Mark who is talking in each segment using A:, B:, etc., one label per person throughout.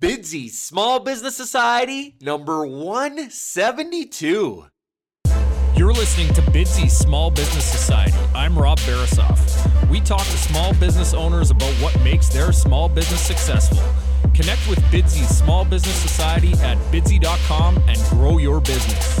A: Bidsy Small Business Society, number 172.
B: You're listening to Bidsy Small Business Society. I'm Rob Barasoff. We talk to small business owners about what makes their small business successful. Connect with Bidsy Small Business Society at bidsy.com and grow your business.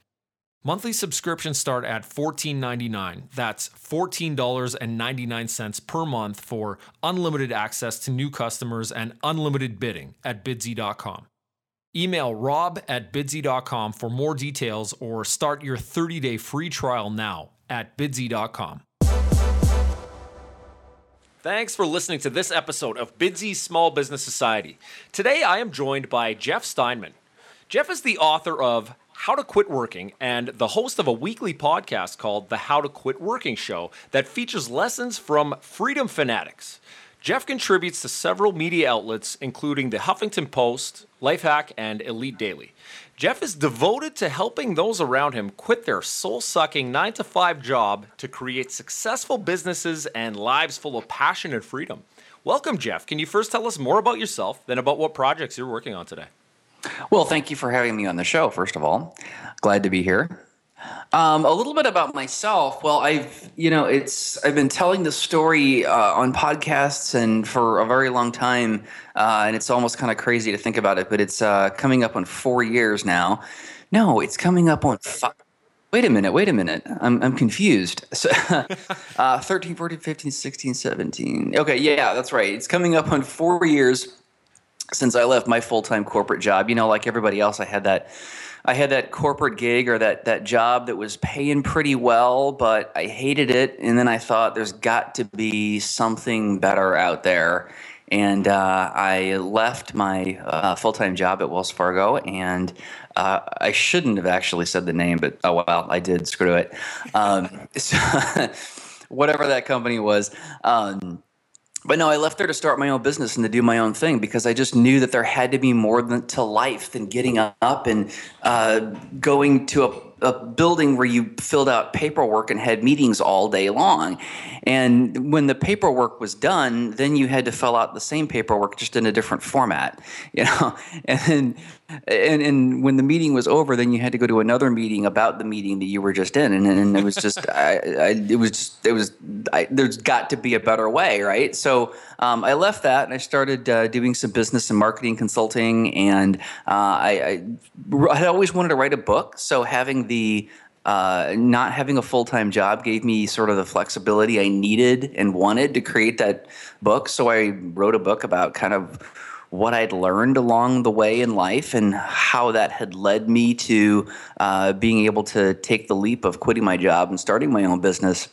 B: Monthly subscriptions start at $14.99. That's $14.99 per month for unlimited access to new customers and unlimited bidding at bidsy.com. Email rob at bidsy.com for more details or start your 30 day free trial now at bidsy.com.
A: Thanks for listening to this episode of Bidsy Small Business Society. Today I am joined by Jeff Steinmann. Jeff is the author of how to Quit Working and the host of a weekly podcast called The How to Quit Working Show that features lessons from freedom fanatics. Jeff contributes to several media outlets, including the Huffington Post, Lifehack, and Elite Daily. Jeff is devoted to helping those around him quit their soul sucking 9 to 5 job to create successful businesses and lives full of passion and freedom. Welcome, Jeff. Can you first tell us more about yourself, then about what projects you're working on today?
C: Well, thank you for having me on the show, first of all. Glad to be here. Um, a little bit about myself. Well, I've you know it's I've been telling the story uh, on podcasts and for a very long time, uh, and it's almost kind of crazy to think about it. But it's uh, coming up on four years now. No, it's coming up on five. Wait a minute, wait a minute. I'm, I'm confused. So, uh, 13, 14, 15, 16, 17. Okay, yeah, that's right. It's coming up on four years since I left my full time corporate job. You know, like everybody else, I had that. I had that corporate gig or that that job that was paying pretty well, but I hated it. And then I thought there's got to be something better out there. And uh, I left my uh, full time job at Wells Fargo, and uh, I shouldn't have actually said the name, but oh well, I did. Screw it. Um, so whatever that company was. Um, but no, I left there to start my own business and to do my own thing because I just knew that there had to be more than, to life than getting up and uh, going to a a building where you filled out paperwork and had meetings all day long. And when the paperwork was done, then you had to fill out the same paperwork just in a different format, you know. And and and when the meeting was over, then you had to go to another meeting about the meeting that you were just in, and, and it was just, I, I, it was just, it was, I, there's got to be a better way, right? So um, I left that and I started uh, doing some business and marketing consulting, and uh, I, I, had always wanted to write a book, so having the uh, not having a full time job gave me sort of the flexibility I needed and wanted to create that book. So I wrote a book about kind of what I'd learned along the way in life and how that had led me to uh, being able to take the leap of quitting my job and starting my own business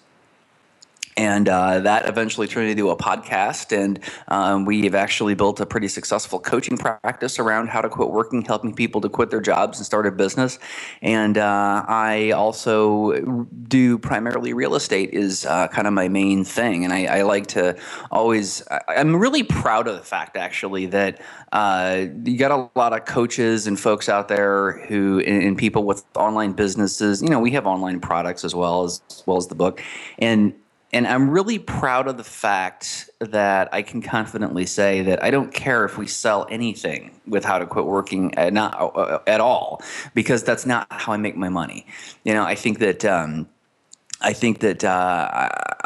C: and uh, that eventually turned into a podcast. And um, we have actually built a pretty successful coaching practice around how to quit working helping people to quit their jobs and start a business. And uh, i also do primarily real estate is uh, kind of my main thing. And I, I, like to always i'm really proud of the fact actually that uh, you got a lot of coaches and folks out there who and, and people with online businesses. You know we have online products as well as, as well as the book. And and I'm really proud of the fact that I can confidently say that I don't care if we sell anything with How to Quit Working at, uh, not uh, uh, at all, because that's not how I make my money. You know, I think that. Um, I think that uh,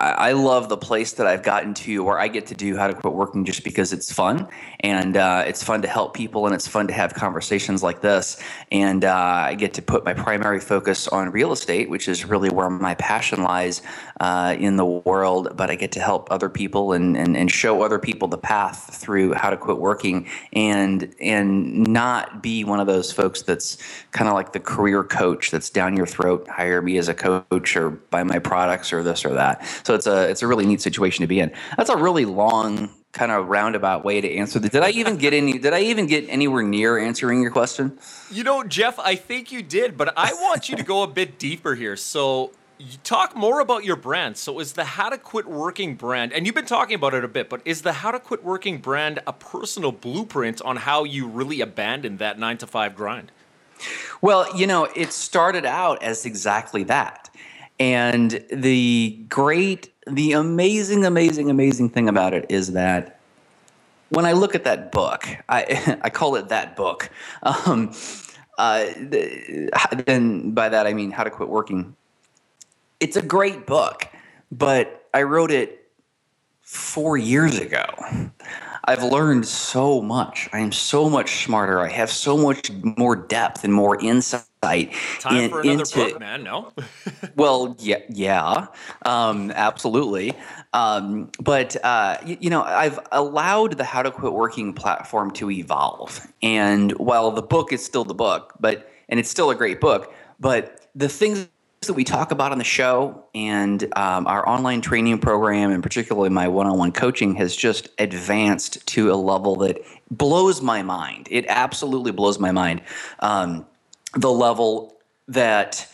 C: I love the place that I've gotten to where I get to do how to quit working just because it's fun and uh, it's fun to help people and it's fun to have conversations like this. And uh, I get to put my primary focus on real estate, which is really where my passion lies uh, in the world. But I get to help other people and, and, and show other people the path through how to quit working and and not be one of those folks that's kind of like the career coach that's down your throat. Hire me as a coach or buy my products or this or that. So it's a it's a really neat situation to be in. That's a really long kind of roundabout way to answer The, Did I even get any? Did I even get anywhere near answering your question?
B: You know, Jeff, I think you did, but I want you to go a bit deeper here. So. You talk more about your brand. So, is the How to Quit Working brand, and you've been talking about it a bit, but is the How to Quit Working brand a personal blueprint on how you really abandoned that nine to five grind?
C: Well, you know, it started out as exactly that. And the great, the amazing, amazing, amazing thing about it is that when I look at that book, I, I call it that book. Um, uh, and by that I mean How to Quit Working. It's a great book, but I wrote it four years ago. I've learned so much. I am so much smarter. I have so much more depth and more insight.
B: Time in, for another into, book, man. No.
C: well, yeah, yeah, um, absolutely. Um, but uh, you, you, know, I've allowed the How to Quit Working platform to evolve, and while the book is still the book, but and it's still a great book, but the things that we talk about on the show and um, our online training program, and particularly my one on one coaching, has just advanced to a level that blows my mind. It absolutely blows my mind. Um, the level that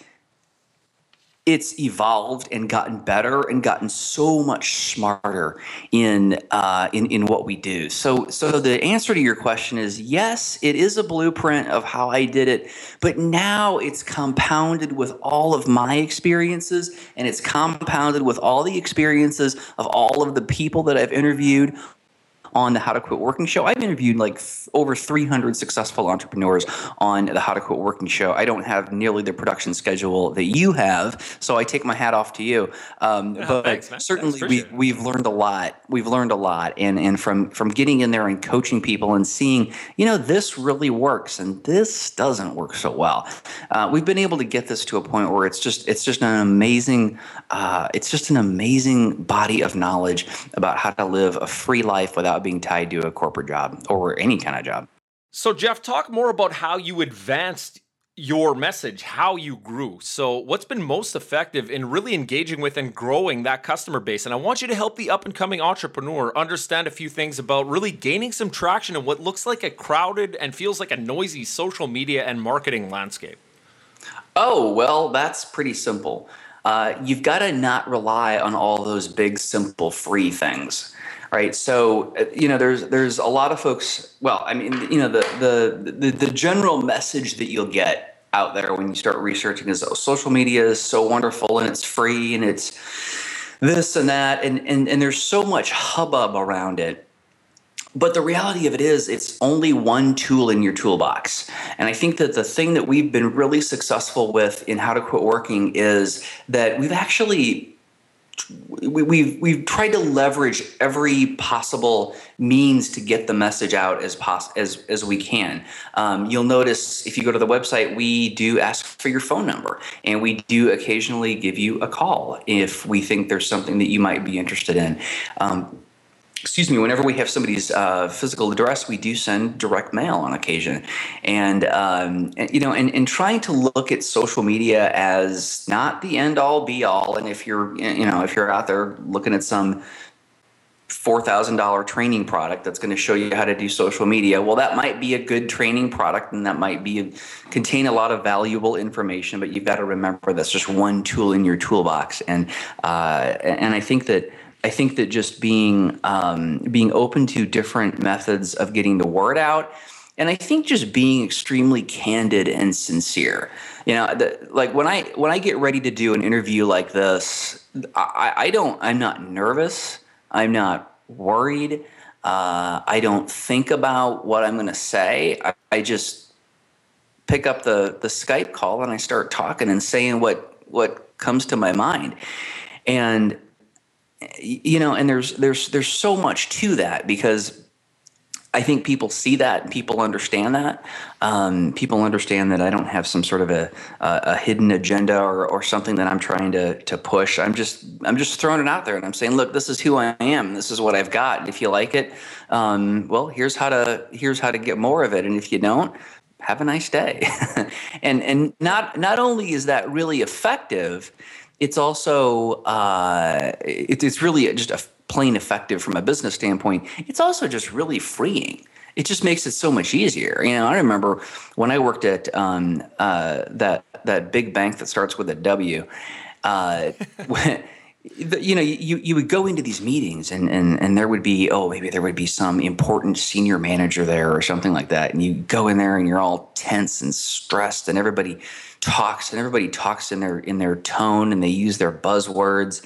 C: it's evolved and gotten better and gotten so much smarter in uh, in in what we do. So so the answer to your question is yes, it is a blueprint of how I did it, but now it's compounded with all of my experiences and it's compounded with all the experiences of all of the people that I've interviewed, on the How to Quit Working show. I've interviewed like f- over 300 successful entrepreneurs on the How to Quit Working show. I don't have nearly the production schedule that you have, so I take my hat off to you. Um, yeah, but thanks, certainly we, we've learned a lot. We've learned a lot, and and from from getting in there and coaching people and seeing, you know, this really works and this doesn't work so well. Uh, we've been able to get this to a point where it's just it's just an amazing uh, it's just an amazing body of knowledge about how to live a free life without being tied to a corporate job or any kind of job.
B: So, Jeff, talk more about how you advanced your message, how you grew. So, what's been most effective in really engaging with and growing that customer base? And I want you to help the up and coming entrepreneur understand a few things about really gaining some traction in what looks like a crowded and feels like a noisy social media and marketing landscape.
C: Oh, well, that's pretty simple. Uh, you've got to not rely on all those big, simple, free things right? So uh, you know, there's there's a lot of folks. Well, I mean, you know, the the the, the general message that you'll get out there when you start researching is oh, social media is so wonderful and it's free and it's this and that and and and there's so much hubbub around it. But the reality of it is, it's only one tool in your toolbox. And I think that the thing that we've been really successful with in How to Quit Working is that we've actually we, we've we've tried to leverage every possible means to get the message out as pos- as as we can. Um, you'll notice if you go to the website, we do ask for your phone number, and we do occasionally give you a call if we think there's something that you might be interested in. Um, excuse me, whenever we have somebody's uh, physical address, we do send direct mail on occasion. And, um, and, you know, and, and trying to look at social media as not the end all be all. And if you're, you know, if you're out there looking at some $4,000 training product that's going to show you how to do social media. Well, that might be a good training product and that might be contain a lot of valuable information, but you've got to remember that's just one tool in your toolbox. And, uh, and I think that, I think that just being um, being open to different methods of getting the word out, and I think just being extremely candid and sincere. You know, the, like when I when I get ready to do an interview like this, I, I don't. I'm not nervous. I'm not worried. Uh, I don't think about what I'm going to say. I, I just pick up the the Skype call and I start talking and saying what what comes to my mind. And you know, and there's there's there's so much to that because I think people see that, people understand that. Um, people understand that I don't have some sort of a, a, a, hidden agenda or, or something that I'm trying to to push. I'm just I'm just throwing it out there, and I'm saying, look, this is who I am. This is what I've got. If you like it, um, well, here's how to here's how to get more of it. And if you don't, have a nice day. and and not not only is that really effective, it's also uh, it, it's really just a plain effective from a business standpoint, it's also just really freeing. It just makes it so much easier. You know, I remember when I worked at um, uh, that that big bank that starts with a W. Uh, you know, you, you would go into these meetings and, and, and there would be, oh, maybe there would be some important senior manager there or something like that. And you go in there and you're all tense and stressed and everybody talks and everybody talks in their, in their tone and they use their buzzwords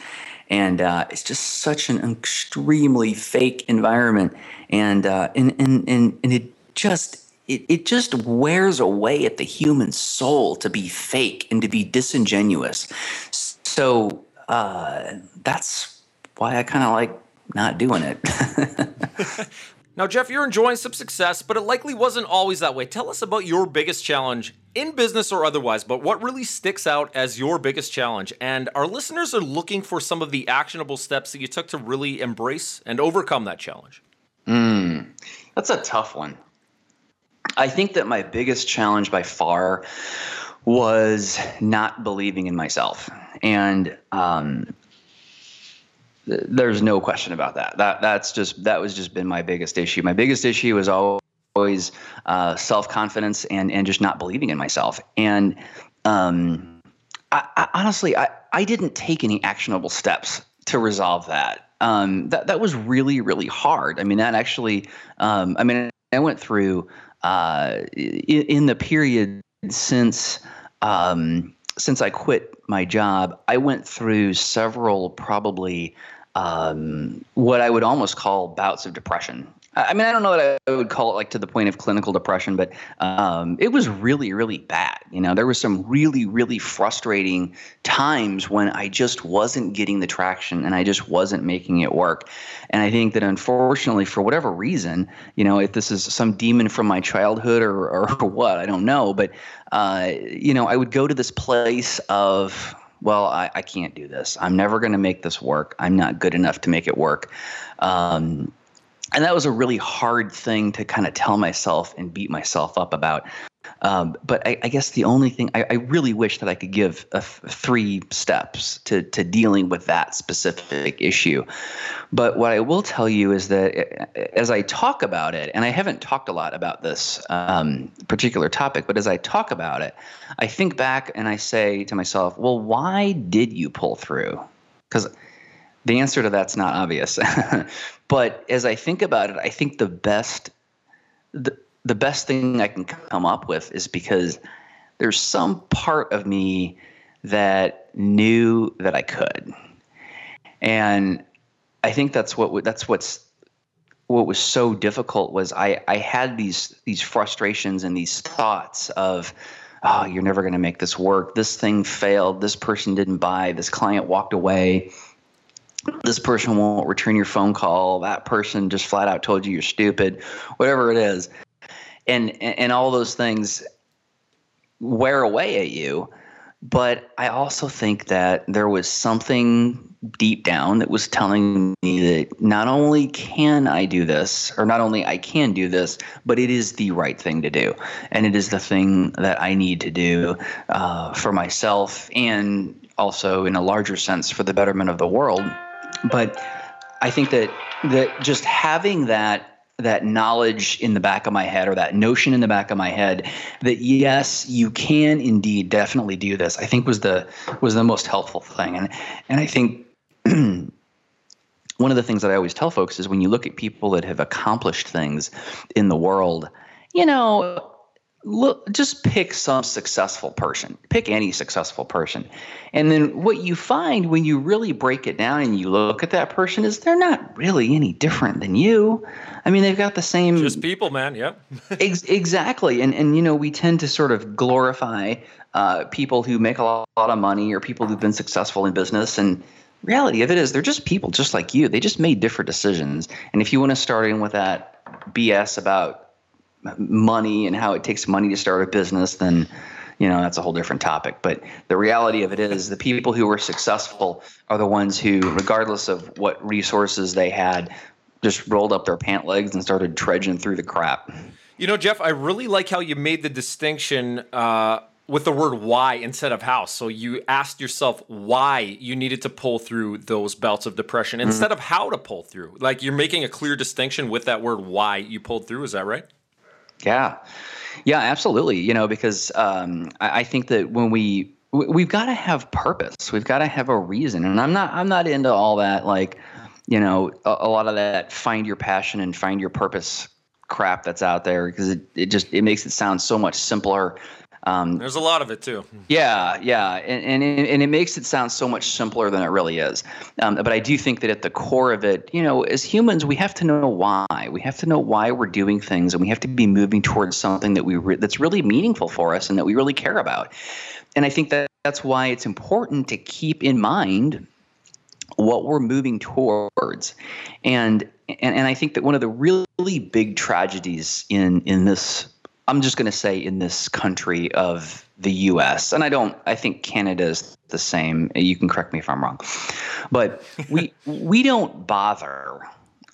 C: and uh, it's just such an extremely fake environment, and uh, and, and and and it just it, it just wears away at the human soul to be fake and to be disingenuous. So uh, that's why I kind of like not doing it.
B: Now, Jeff, you're enjoying some success, but it likely wasn't always that way. Tell us about your biggest challenge in business or otherwise, but what really sticks out as your biggest challenge? And our listeners are looking for some of the actionable steps that you took to really embrace and overcome that challenge.
C: Mm, that's a tough one. I think that my biggest challenge by far was not believing in myself. And um, there's no question about that. That that's just that was just been my biggest issue. My biggest issue was always uh, self confidence and and just not believing in myself. And um, I, I, honestly, I I didn't take any actionable steps to resolve that. Um, that that was really really hard. I mean, that actually. Um, I mean, I went through uh, in, in the period since. Um, since I quit my job, I went through several probably um, what I would almost call bouts of depression. I mean, I don't know that I would call it like to the point of clinical depression, but um, it was really, really bad. You know, there was some really, really frustrating times when I just wasn't getting the traction and I just wasn't making it work. And I think that unfortunately, for whatever reason, you know, if this is some demon from my childhood or, or what, I don't know, but, uh, you know, I would go to this place of, well, I, I can't do this. I'm never going to make this work. I'm not good enough to make it work. Um, and that was a really hard thing to kind of tell myself and beat myself up about. Um, but I, I, guess the only thing I, I, really wish that I could give three steps to to dealing with that specific issue. But what I will tell you is that eh, as I talk about it, and I haven't talked a lot about this um, particular topic, but as I talk about it, I think back and I say to myself, "Well, why did you pull through?" Because the answer to that's not obvious. but as I think about it, I think the best the, the best thing I can come up with is because there's some part of me that knew that I could. And I think that's what that's what's what was so difficult was I I had these these frustrations and these thoughts of oh you're never going to make this work. This thing failed. This person didn't buy. This client walked away this person won't return your phone call. That person just flat out told you you're stupid whatever it is. And and all those things wear away at you. But i also think that there was something deep down that was telling me that not only can i do this or not only i can do this but it is the right thing to do. And it is the thing that i need to do uh, for myself and also in a larger sense for the betterment of the world but I think that that just having that that knowledge in the back of my head or that notion in the back of my head that yes you can indeed definitely do this i think was the was the most helpful thing. And and i think one of the things that i always tell folks is when you look at people that have accomplished things in the world you know look just pick some successful person. Pick any successful person. And then what you find when you really break it down and you look at that person is they're not really any different than you. I mean they've got the same
B: just people man. Yep.
C: Ex- exactly. And and you know we tend to sort of glorify uh, people who make a lot, lot of money or people who've been successful in business. And reality of it is they're just people just like you. They just made different decisions. And if you want to start in with that BS about money and how it takes money to start a business, then you know that's a whole different topic. But the reality of it is the people who were successful are the ones who, regardless of what resources they had, just rolled up their pant legs and started trudging through the crap.
B: You know, Jeff, I really like how you made the distinction uh, with the word why instead of how. So you asked yourself why you needed to pull through those belts of depression mm-hmm. instead of how to pull through. Like you're making a clear distinction with that word why you pulled through. Is that right?
C: Yeah. Yeah, absolutely. You know, because um, I, I think that when we we've got to have purpose, we've got to have a reason, and I'm not I'm not into all that like you know a, a lot of that find your passion and find your purpose crap that's out there because it, it just it makes it sound so much simpler
B: um, There's a lot of it too.
C: Yeah, yeah, and and it, and it makes it sound so much simpler than it really is. Um, but I do think that at the core of it, you know, as humans, we have to know why. We have to know why we're doing things, and we have to be moving towards something that we re- that's really meaningful for us and that we really care about. And I think that that's why it's important to keep in mind what we're moving towards and and, and I think that one of the really big tragedies in in this I'm just going to say in this country of the U.S. and I don't. I think Canada is the same. You can correct me if I'm wrong, but we we don't bother.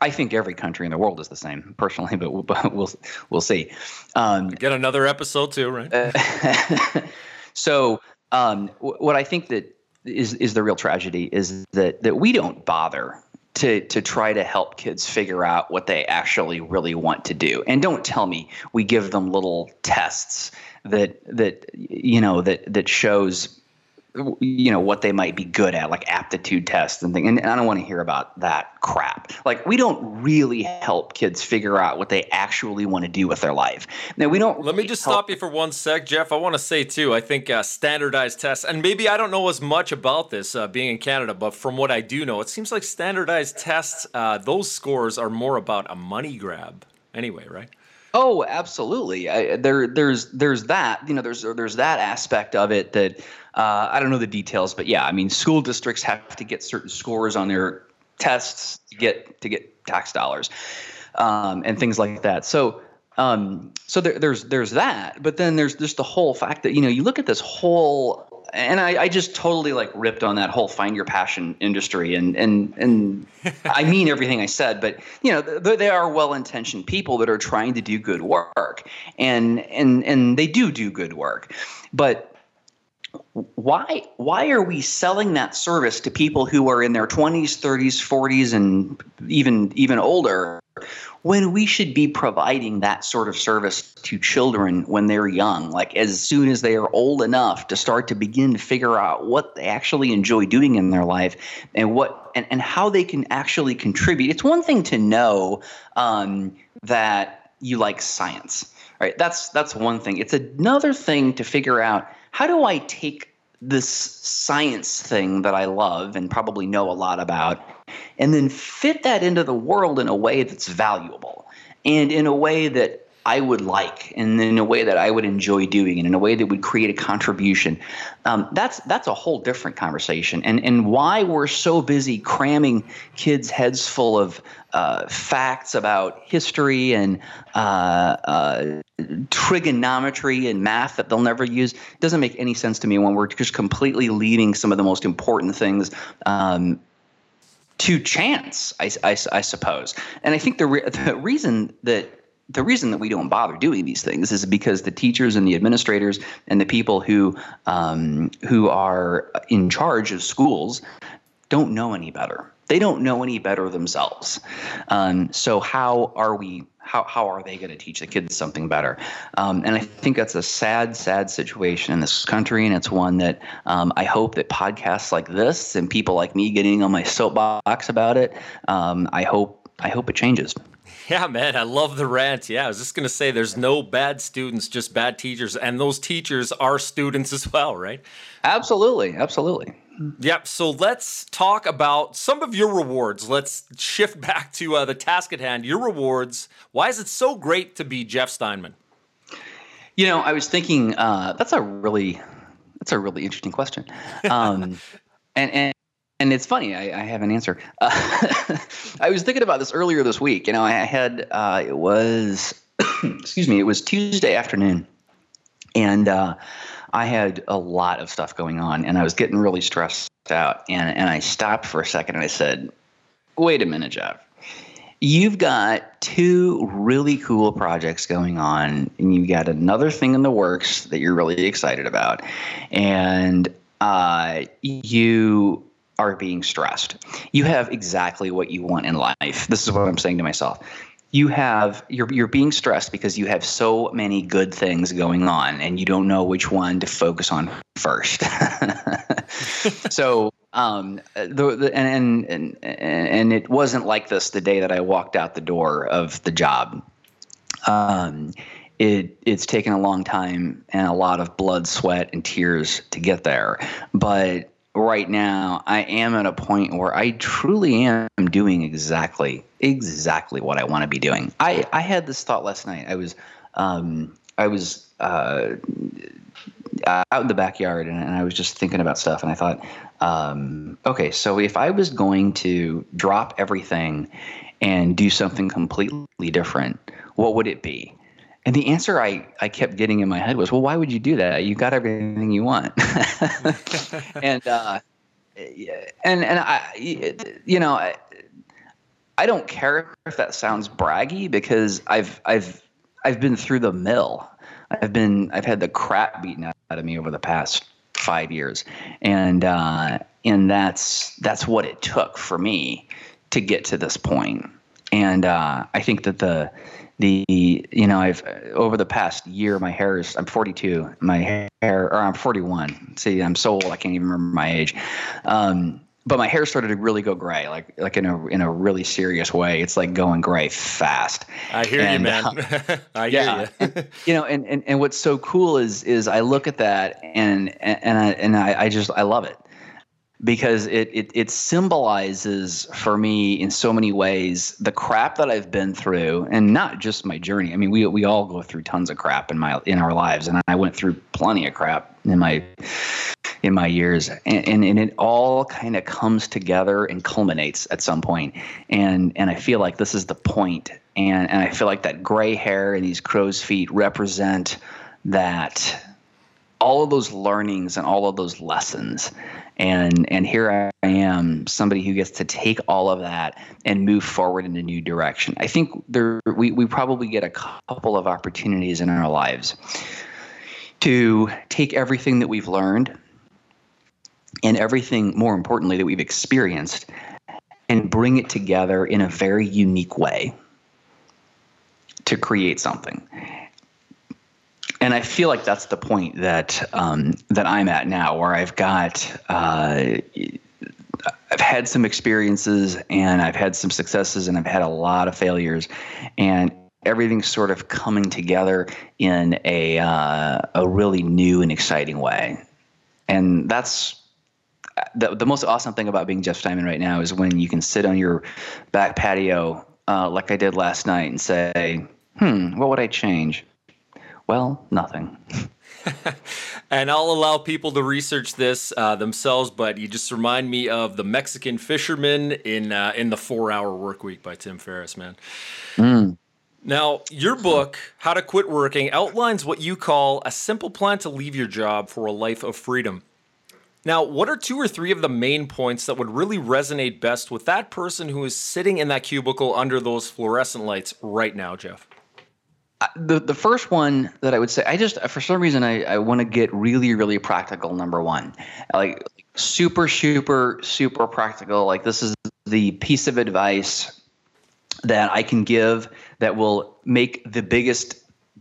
C: I think every country in the world is the same, personally, but we'll but we'll, we'll see.
B: Um, Get another episode too, right? Uh,
C: so, um, what I think that is is the real tragedy is that that we don't bother to to try to help kids figure out what they actually really want to do. And don't tell me we give them little tests that that you know that that shows you know what they might be good at like aptitude tests and things and i don't want to hear about that crap. Like we don't really help kids figure out what they actually want to do with their life. Now we don't
B: let me just help- stop you for one sec jeff. I want to say too i think uh, standardized tests and maybe i don't know as much about this uh, being in canada but from what i do know it seems like standardized tests uh, those scores are more about a money grab. Anyway right
C: Oh, absolutely. I, there, there's, there's that. You know, there's, there's that aspect of it that uh, I don't know the details, but yeah, I mean, school districts have to get certain scores on their tests to get to get tax dollars um, and things like that. So, um, so there, there's there's that, but then there's just the whole fact that you know you look at this whole and I, I, just totally like ripped on that whole find your passion industry and and and I mean everything I said but you know they are well-intentioned people that are trying to do good work and and and they do do good work. But why why are we selling that service to people who are in their 20s 30s 40s and even even older when we should be providing that sort of service to children when they're young, like as soon as they are old enough to start to begin to figure out what they actually enjoy doing in their life and what and, and how they can actually contribute. It's one thing to know um, that you like science, right? That's that's one thing. It's another thing to figure out how do I take this science thing that I love and probably know a lot about, and then fit that into the world in a way that's valuable and in a way that I would like, and in a way that I would enjoy doing, and in a way that would create a contribution. Um, that's that's a whole different conversation, and and why we're so busy cramming kids' heads full of uh, facts about history and uh, uh, trigonometry and math that they'll never use doesn't make any sense to me when we're just completely leaving some of the most important things um, to chance, I, I, I, suppose. And I think the, re- the reason that the reason that we don't bother doing these things is because the teachers and the administrators and the people who um, who are in charge of schools don't know any better. They don't know any better themselves. Um, so how are we? How, how are they going to teach the kids something better? Um, and I think that's a sad, sad situation in this country, and it's one that um, I hope that podcasts like this and people like me getting on my soapbox about it, um, I hope I hope it changes.
B: Yeah, man, I love the rant. Yeah, I was just going to say there's no bad students, just bad teachers. And those teachers are students as well, right?
C: Absolutely. Absolutely.
B: Yep. So let's talk about some of your rewards. Let's shift back to uh, the task at hand. Your rewards. Why is it so great to be Jeff Steinmann?
C: You know, I was thinking uh, that's a really that's a really interesting question, um, and and and it's funny. I, I have an answer. Uh, I was thinking about this earlier this week. You know, I had uh, it was excuse me, it was Tuesday afternoon, and uh, I had a lot of stuff going on, and I was getting really stressed out. And and I stopped for a second, and I said, "Wait a minute, Jeff." You've got two really cool projects going on, and you've got another thing in the works that you're really excited about, and uh, you are being stressed. You have exactly what you want in life. This is what I'm saying to myself. You have you're you're being stressed because you have so many good things going on and you don't know which one to focus on first. so um, the, the and, and and it wasn't like this the day that I walked out the door of the job. Um, it it's taken a long time and a lot of blood, sweat, and tears to get there. But right now, I am at a point where I truly am doing exactly exactly what I want to be doing. I I had this thought last night. I was um, I was uh, out in the backyard and, and, I was just thinking about stuff, and I thought, um, okay, so if I was going to drop everything and do something completely different, what would it be? And the answer I, I kept getting in my head was, well, why would you do that? You got everything you want. and, uh, and, and I, you know, I, I don't care if that sounds braggy because I've, I've, I've been through the mill. I've been, I've had the crap beaten out of me over the past five years. And, uh, and that's, that's what it took for me to get to this point. And, uh, I think that the, the you know I've over the past year my hair is I'm 42 my hair or I'm 41 see I'm so old I can't even remember my age. Um, but my hair started to really go gray like like in a in a really serious way. It's like going gray fast.
B: I hear and, you man. uh, I yeah,
C: hear you you know and, and and what's so cool is is I look at that and and I and I, I just I love it because it, it it symbolizes for me in so many ways the crap that I've been through and not just my journey. I mean, we we all go through tons of crap in my in our lives and I went through plenty of crap in my in my years. And and, and it all kind of comes together and culminates at some point. And and I feel like this is the point. And and I feel like that gray hair and these crow's feet represent that all of those learnings and all of those lessons and and here I am, somebody who gets to take all of that and move forward in a new direction. I think there we we probably get a couple of opportunities in our lives to take everything that we've learned and everything more importantly that we've experienced and bring it together in a very unique way to create something and I feel like that's the point that um, that I'm at now, where I've got uh, I've had some experiences and I've had some successes and I've had a lot of failures, and everything's sort of coming together in a uh, a really new and exciting way, and that's. The, the most awesome thing about being Jeff Steinmann right now is when you can sit on your back patio uh, like I did last night and say, hmm, what would I change? Well, nothing.
B: and I'll allow people to research this uh, themselves, but you just remind me of the Mexican fisherman in uh, in the Four Hour Work Week by Tim Ferriss, man. Mm. Now, your book, How to Quit Working, outlines what you call a simple plan to leave your job for a life of freedom. Now, what are two or three of the main points that would really resonate best with that person who is sitting in that cubicle under those fluorescent lights right now, Jeff?
C: The the first one that I would say, I just for some reason I, I want to get really really practical. Number one, like super super super practical. Like this is the piece of advice that I can give that will make the biggest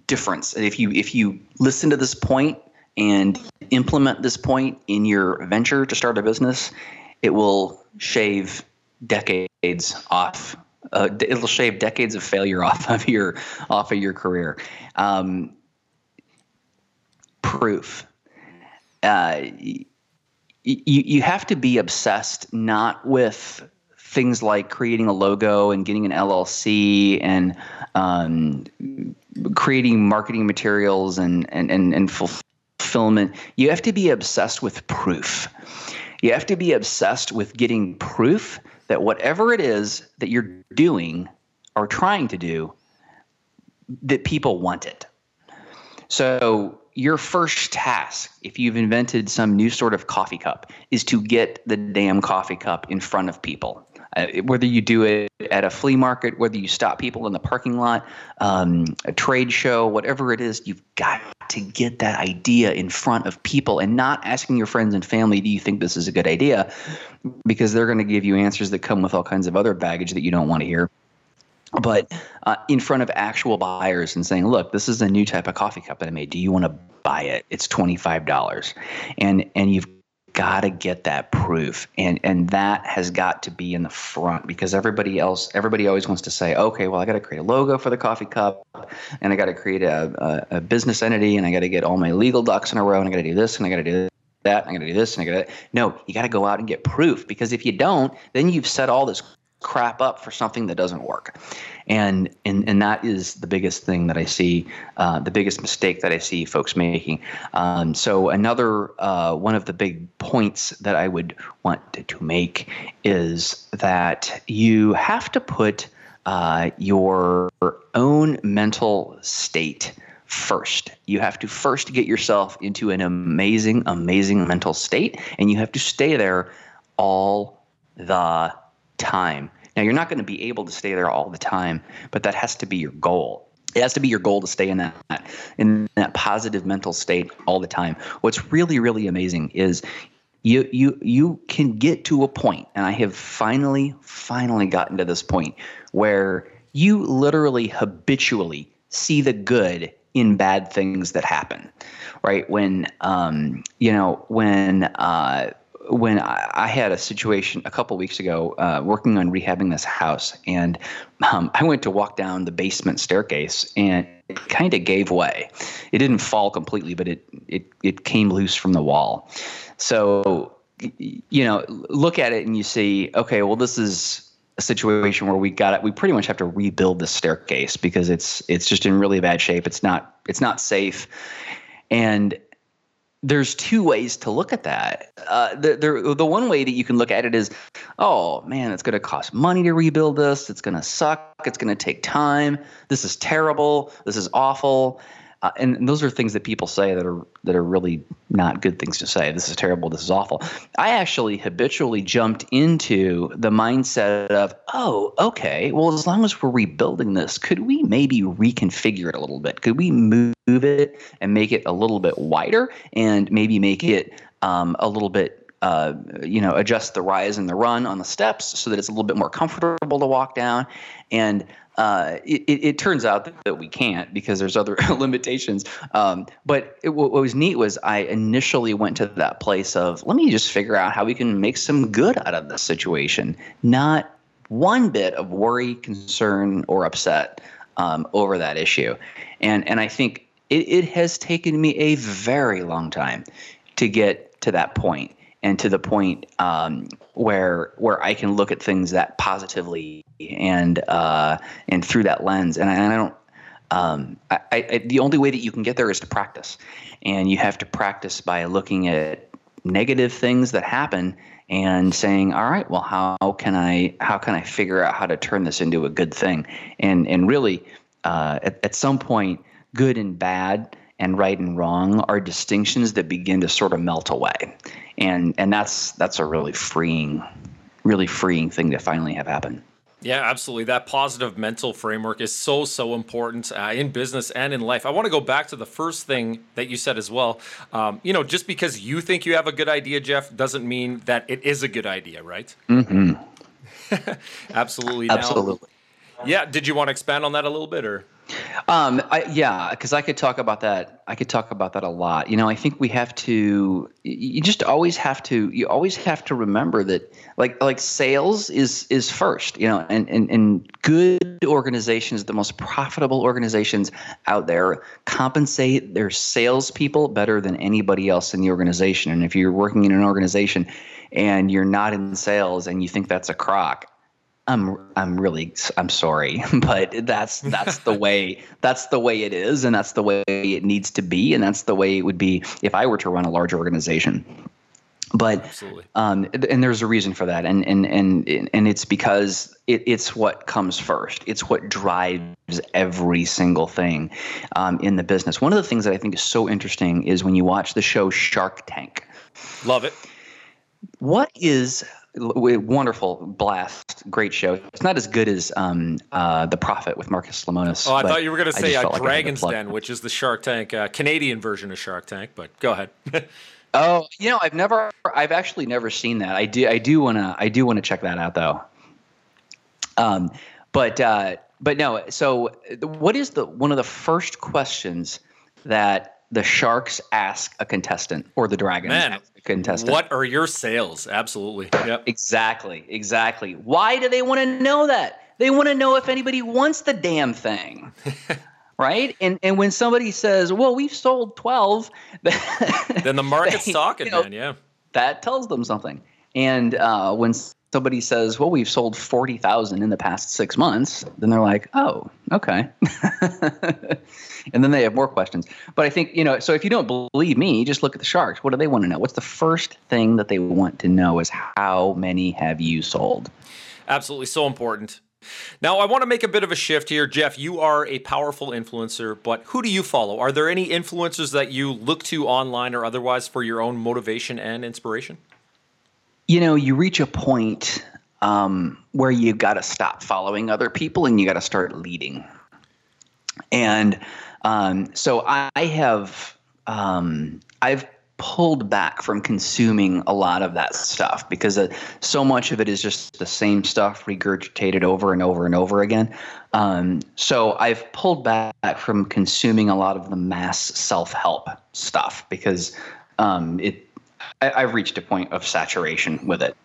C: difference. If you if you listen to this point and implement this point in your venture to start a business, it will shave decades off uh, it'll shave decades of failure off of your off of your career. Um, proof. Uh, you you have to be obsessed not with things like creating a logo and getting an LLC and um, creating marketing materials and and and, and fulfillment. You have to be obsessed with proof. You have to be obsessed with getting proof that whatever it is that you're doing or trying to do, that people want it. So your first task, if you've invented some new sort of coffee cup, is to get the damn coffee cup in front of people. Uh, whether you do it at a flea market, whether you stop people in the parking lot, um, a trade show, whatever it is, you've got to get that idea in front of people and not asking your friends and family, do you think this is a good idea? Because they're going to give you answers that come with all kinds of other baggage that you don't want to hear but uh, in front of actual buyers and saying, "Look, this is a new type of coffee cup that I made. Do you want to buy it? It's twenty five dollars," and and you've got to get that proof, and and that has got to be in the front because everybody else, everybody always wants to say, "Okay, well, I got to create a logo for the coffee cup, and I got to create a, a, a business entity, and I got to get all my legal ducks in a row, and I got to do this, and I got to do." That I'm going to do this, and I got to. No, you got to go out and get proof because if you don't, then you've set all this crap up for something that doesn't work and and and that is the biggest thing that I see, uh, the biggest mistake that I see folks making. Um, so another uh, one of the big points that I would want to make is that you have to put uh, your own mental state first. You have to first get yourself into an amazing, amazing mental state, and you have to stay there all the time. Now, you're not going to be able to stay there all the time, but that has to be your goal. It has to be your goal to stay in that in that positive mental state all the time. What's really really amazing is you you you can get to a point and I have finally finally gotten to this point where you literally habitually see the good in bad things that happen right when um, you know when uh, when I, had a situation a couple weeks ago uh, working on rehabbing this house, and um, I went to walk down the basement staircase, and it kind of gave way. It didn't fall completely, but it it it came loose from the wall. So you know, look at it and you see, okay, well, this is a situation where we got it. We pretty much have to rebuild the staircase because it's it's just in really bad shape. It's not it's not safe, and there's two ways to look at that. Uh, the, the, the one way that you can look at it is, oh man, it's going to cost money to rebuild this. It's going to suck. It's going to take time. This is terrible. This is awful. Uh, and, and, those are things that people say that are that are really not good things to say. This is terrible. This is awful. I actually habitually jumped into the mindset of, oh, okay. Well, as long as we're rebuilding this, could we maybe reconfigure it a little bit? Could we move it and make it a little bit wider and maybe make it um, a little bit uh, you know, adjust the rise and the run on the steps so that it's a little bit more comfortable to walk down. And uh, it, it, turns out that, that, we can't because there's other limitations. Um, but it, what was neat was I initially went to that place of let me just figure out how we can make some good out of this situation. Not one bit of worry, concern, or upset um, over that issue. And and I think it, it has taken me a very long time to get to that point and to the point um, where where I can look at things that positively and uh, and through that lens. And I, and I don't. Um, I, I, the only way that you can get there is to practice, and you have to practice by looking at negative things that happen and saying, "All right, well, how can I how can I figure out how to turn this into a good thing?" And and really, uh, at, at some point, good and bad and right and wrong are distinctions that begin to sort of melt away and and that's that's a really freeing really freeing thing to finally have happen
B: yeah, absolutely. That positive mental framework is so, so important uh, in business and in life. I want to go back to the first thing that you said as well. Um, you know, just because you think you have a good idea, Jeff, doesn't mean that it is a good idea, right?
C: Mm-hmm.
B: absolutely.
C: Absolutely.
B: Now, yeah. Did you want to expand on that a little bit, or?
C: Um, I, yeah, because I could talk about that. I could talk about that a lot. You know, I think we have to. You just always have to. You always have to remember that, like, like sales is is first. You know, and and and good organizations, the most profitable organizations out there, compensate their salespeople better than anybody else in the organization. And if you're working in an organization and you're not in sales and you think that's a crock, I'm I'm really I'm sorry, but that's that's the way that's the way it is, and that's the way it needs to be, and that's the way it would be if I were to run a large organization. but um, and there's a reason for that and and and and it's because it, it's what comes first. It's what drives every single thing um, in the business. One of the things that i think is so interesting is when you watch the show shark tank.
B: Love it.
C: What is wonderful blast great show it's not as good as um, uh, the Profit with marcus lemonis
B: oh i thought you were going to say uh, dragon's like den which is the shark tank uh, canadian version of shark tank but go ahead
C: Oh, you know, I've never, I've actually never seen that. I do, I do want to, I do want to check that out though. Um, but, uh, but no. So, what is the one of the first questions that the sharks ask a contestant or the dragons
B: Man,
C: ask a contestant?
B: What are your sales? Absolutely. Yep.
C: Exactly. Exactly. Why do they want to know that? They want to know if anybody wants the damn thing. right? And and when somebody says, "Well, we've sold 12,"
B: then the market's they, talking, you know, man. Yeah,
C: that tells them something. And uh, when somebody says, "Well, we've sold 40,000 in the past six months," then they're like, "Oh, okay." and then they have more questions. But I think you know. So if you don't believe me, just look at the sharks. What do they want to know? What's the first thing that they want to know? Is how many have you sold?
B: Absolutely, so important. Now, I want to make a bit of a shift here. Jeff, you are a powerful influencer, but who do you follow? Are there any influencers that you look to online or otherwise for your own motivation and inspiration?
C: You know, you reach a point um, where you got to stop following other people and you got to start leading. And um, so I have um, I've pulled back from consuming a lot of that stuff because uh, so much of it is just the same stuff regurgitated over and over and over again. Um, so I've pulled back from consuming a lot of the mass self help stuff because um, it. I, have reached a point of saturation with it.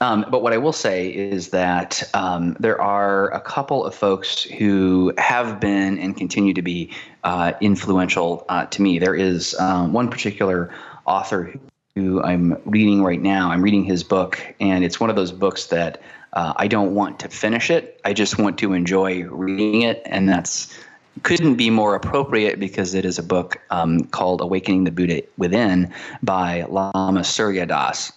C: Um, but what I will say is that um, there are a couple of folks who have been and continue to be uh, influential uh, to me. There is um, one particular author who I'm reading right now. I'm reading his book, and it's one of those books that uh, I don't want to finish it. I just want to enjoy reading it, and that's couldn't be more appropriate because it is a book um, called "Awakening the Buddha Within" by Lama Surya Das.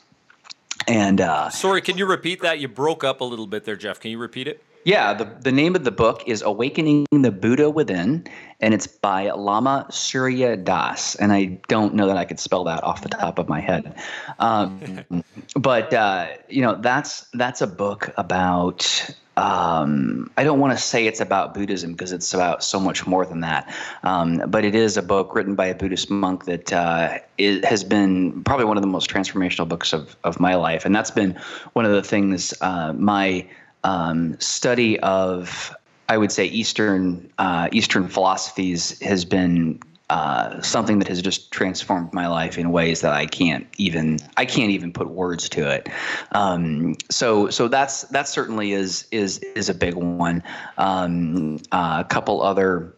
C: And uh,
B: sorry, can you repeat that? You broke up a little bit there, Jeff. Can you repeat it?
C: Yeah, the, the name of the book is Awakening the Buddha Within, and it's by Lama Surya Das. And I don't know that I could spell that off the top of my head. Um, but, uh, you know, that's, that's a book about um, I don't want to say it's about Buddhism because it's about so much more than that. Um, but it is a book written by a Buddhist monk that uh, has been probably one of the most transformational books of, of my life. And that's been one of the things uh, my um, study of, I would say, Eastern uh, Eastern philosophies has been uh, something that has just transformed my life in ways that I can't even I can't even put words to it. Um, so so that's that certainly is is is a big one. Um, uh, a couple other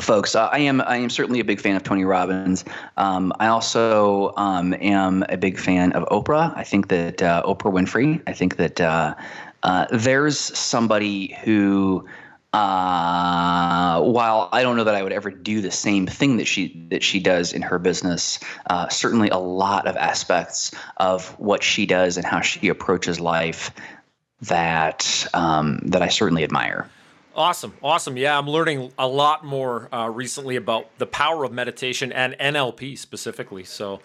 C: folks. Uh, I am I am certainly a big fan of Tony Robbins. Um, I also um, am a big fan of Oprah. I think that uh, Oprah Winfrey. I think that uh, uh, there's somebody who, uh, while I don't know that I would ever do the same thing that she that she does in her business, uh, certainly a lot of aspects of what she does and how she approaches life that um, that I certainly admire.
B: Awesome, awesome. Yeah, I'm learning a lot more uh, recently about the power of meditation and NLP specifically. So,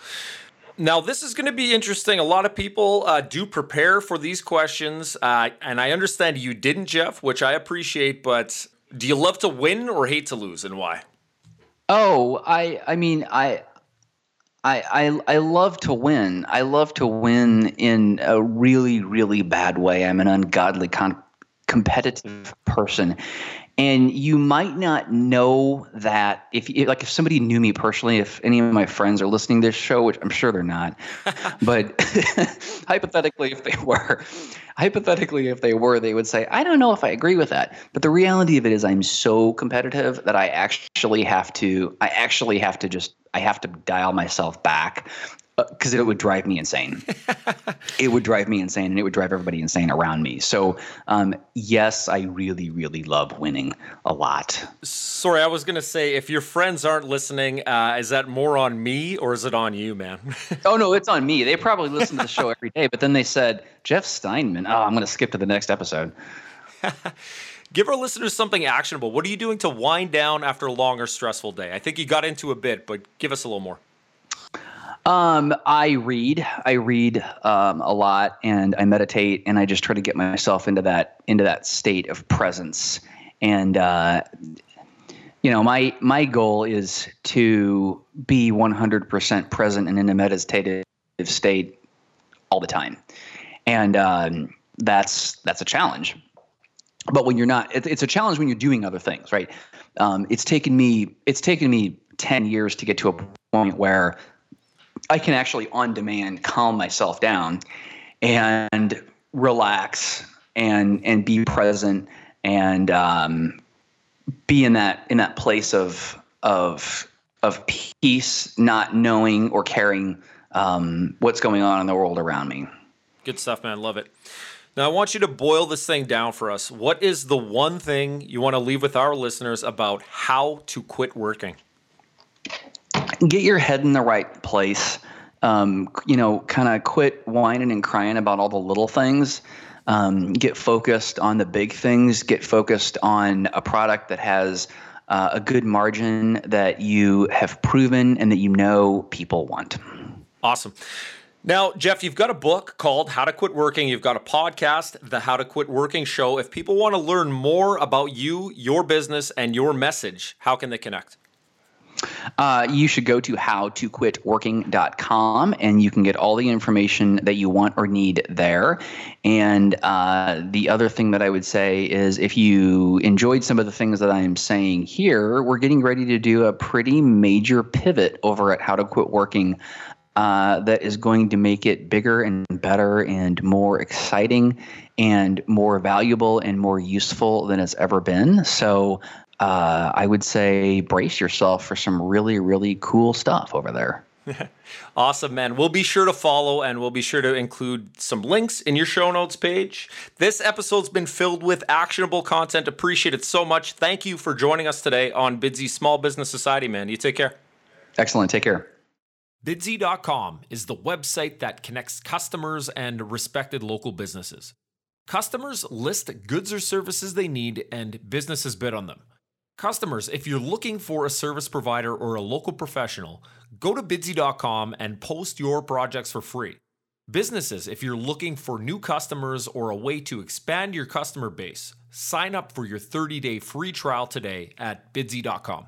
B: now, this is going to be interesting. A lot of people uh, do prepare for these questions, uh, and I understand you didn't, Jeff, which I appreciate. But do you love to win or hate to lose, and why?
C: Oh, I, I mean, I, I, I, I love to win. I love to win in a really, really bad way. I'm an ungodly con- competitive person, and you might not know that if like if somebody knew me personally if any of my friends are listening to this show which i'm sure they're not but hypothetically if they were hypothetically if they were they would say i don't know if i agree with that. But the reality of it is i'm so competitive that i actually have to i actually have to just i have to dial myself back because uh, it would drive me insane. it would drive me insane, and it would drive everybody insane around me. So, um, yes, I really, really love winning a lot.
B: Sorry, I was gonna say if your friends aren't listening, uh, is that more on me or is it on you, man?
C: oh no, it's on me. They probably listen to the show every day, but then they said Jeff Steinmann. Oh, I'm gonna skip to the next episode.
B: Give our listeners something actionable. What are you doing to wind down after a long or stressful day? I think you got into a bit, but give us a little more.
C: Um, I read. I read um, a lot, and I meditate, and I just try to get myself into that into that state of presence. And uh, you know, my my goal is to be 100% present and in a meditative state all the time, and um, that's that's a challenge. But when you're not, it, it's a challenge when you're doing other things, right? Um, it's taken me it's taken me 10 years to get to a point where I can actually on demand calm myself down and relax and and be present and um, be in that in that place of of of peace, not knowing or caring um, what's going on in the world around me.
B: Good stuff, man. Love it. Now, I want you to boil this thing down for us. What is the one thing you want to leave with our listeners about how to quit working?
C: Get your head in the right place. Um, you know, kind of quit whining and crying about all the little things. Um, get focused on the big things. Get focused on a product that has uh, a good margin that you have proven and that you know people want.
B: Awesome. Now, Jeff, you've got a book called How to Quit Working. You've got a podcast, The How to Quit Working Show. If people want to learn more about you, your business, and your message, how can they connect?
C: Uh, you should go to howtoquitworking.com and you can get all the information that you want or need there. And uh, the other thing that I would say is if you enjoyed some of the things that I am saying here, we're getting ready to do a pretty major pivot over at How to Quit Working. Uh, that is going to make it bigger and better and more exciting and more valuable and more useful than it's ever been. So uh, I would say brace yourself for some really, really cool stuff over there.
B: awesome, man. We'll be sure to follow and we'll be sure to include some links in your show notes page. This episode's been filled with actionable content. Appreciate it so much. Thank you for joining us today on Bidsy Small Business Society, man. You take care.
C: Excellent. Take care.
D: Bidsy.com is the website that connects customers and respected local businesses. Customers list goods or services they need, and businesses bid on them. Customers, if you're looking for a service provider or a local professional, go to bidsy.com and post your projects for free. Businesses, if you're looking for new customers or a way to expand your customer base, sign up for your 30 day free trial today at bidsy.com.